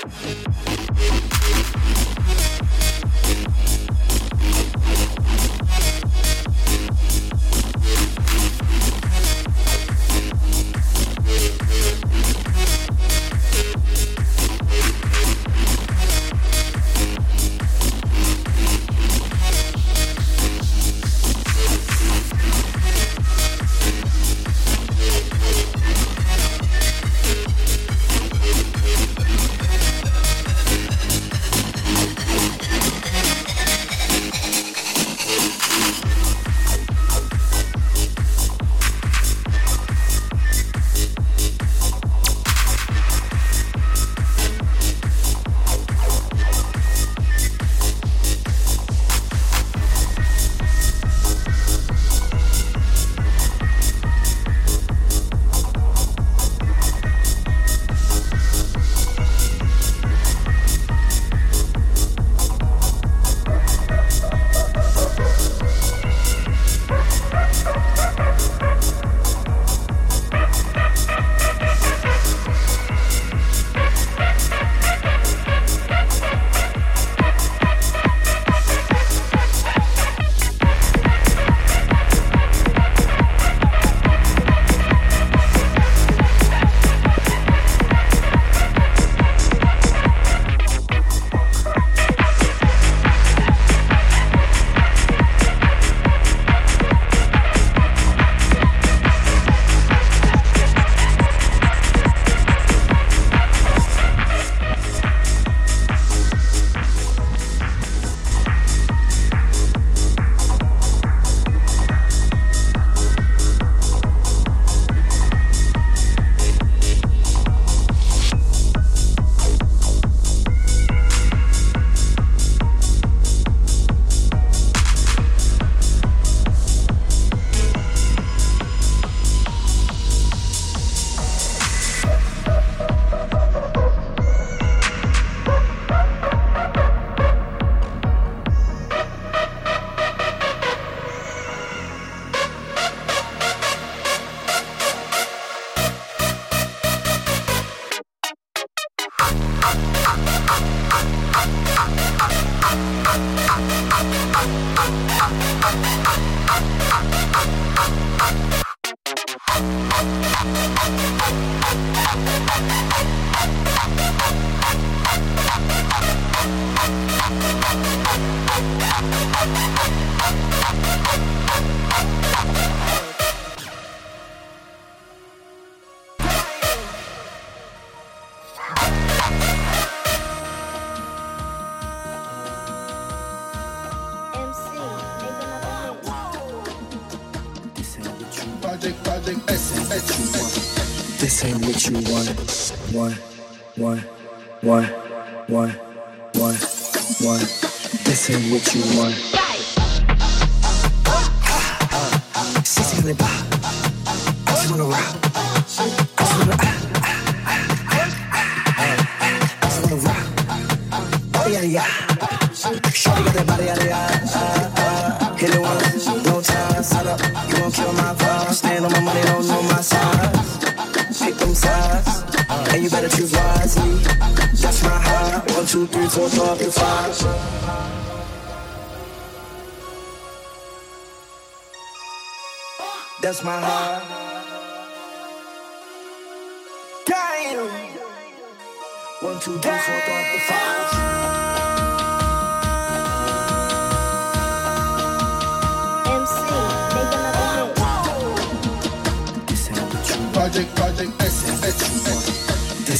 we Project, project, S, S, S, S. This ain't what you want. One, one, one, one, one, one. This ain't what you want. Sissy in. I just wanna rock. I just wanna. Ah, ah, ah, I just wanna rock. Body out of ya. Shorty got that body out of. gotta choose wisely. That's my heart. One, two, three, four, five, five. That's my heart. Damn. One, two, three, four, five, five. MC, make another hit. Project, project.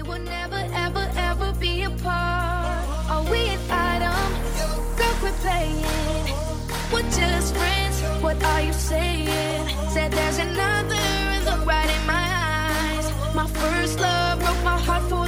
We will never, ever, ever be apart. Are we an item? Stop playing. We're just friends. What are you saying? Said there's another and look right in my eyes. My first love broke my heart for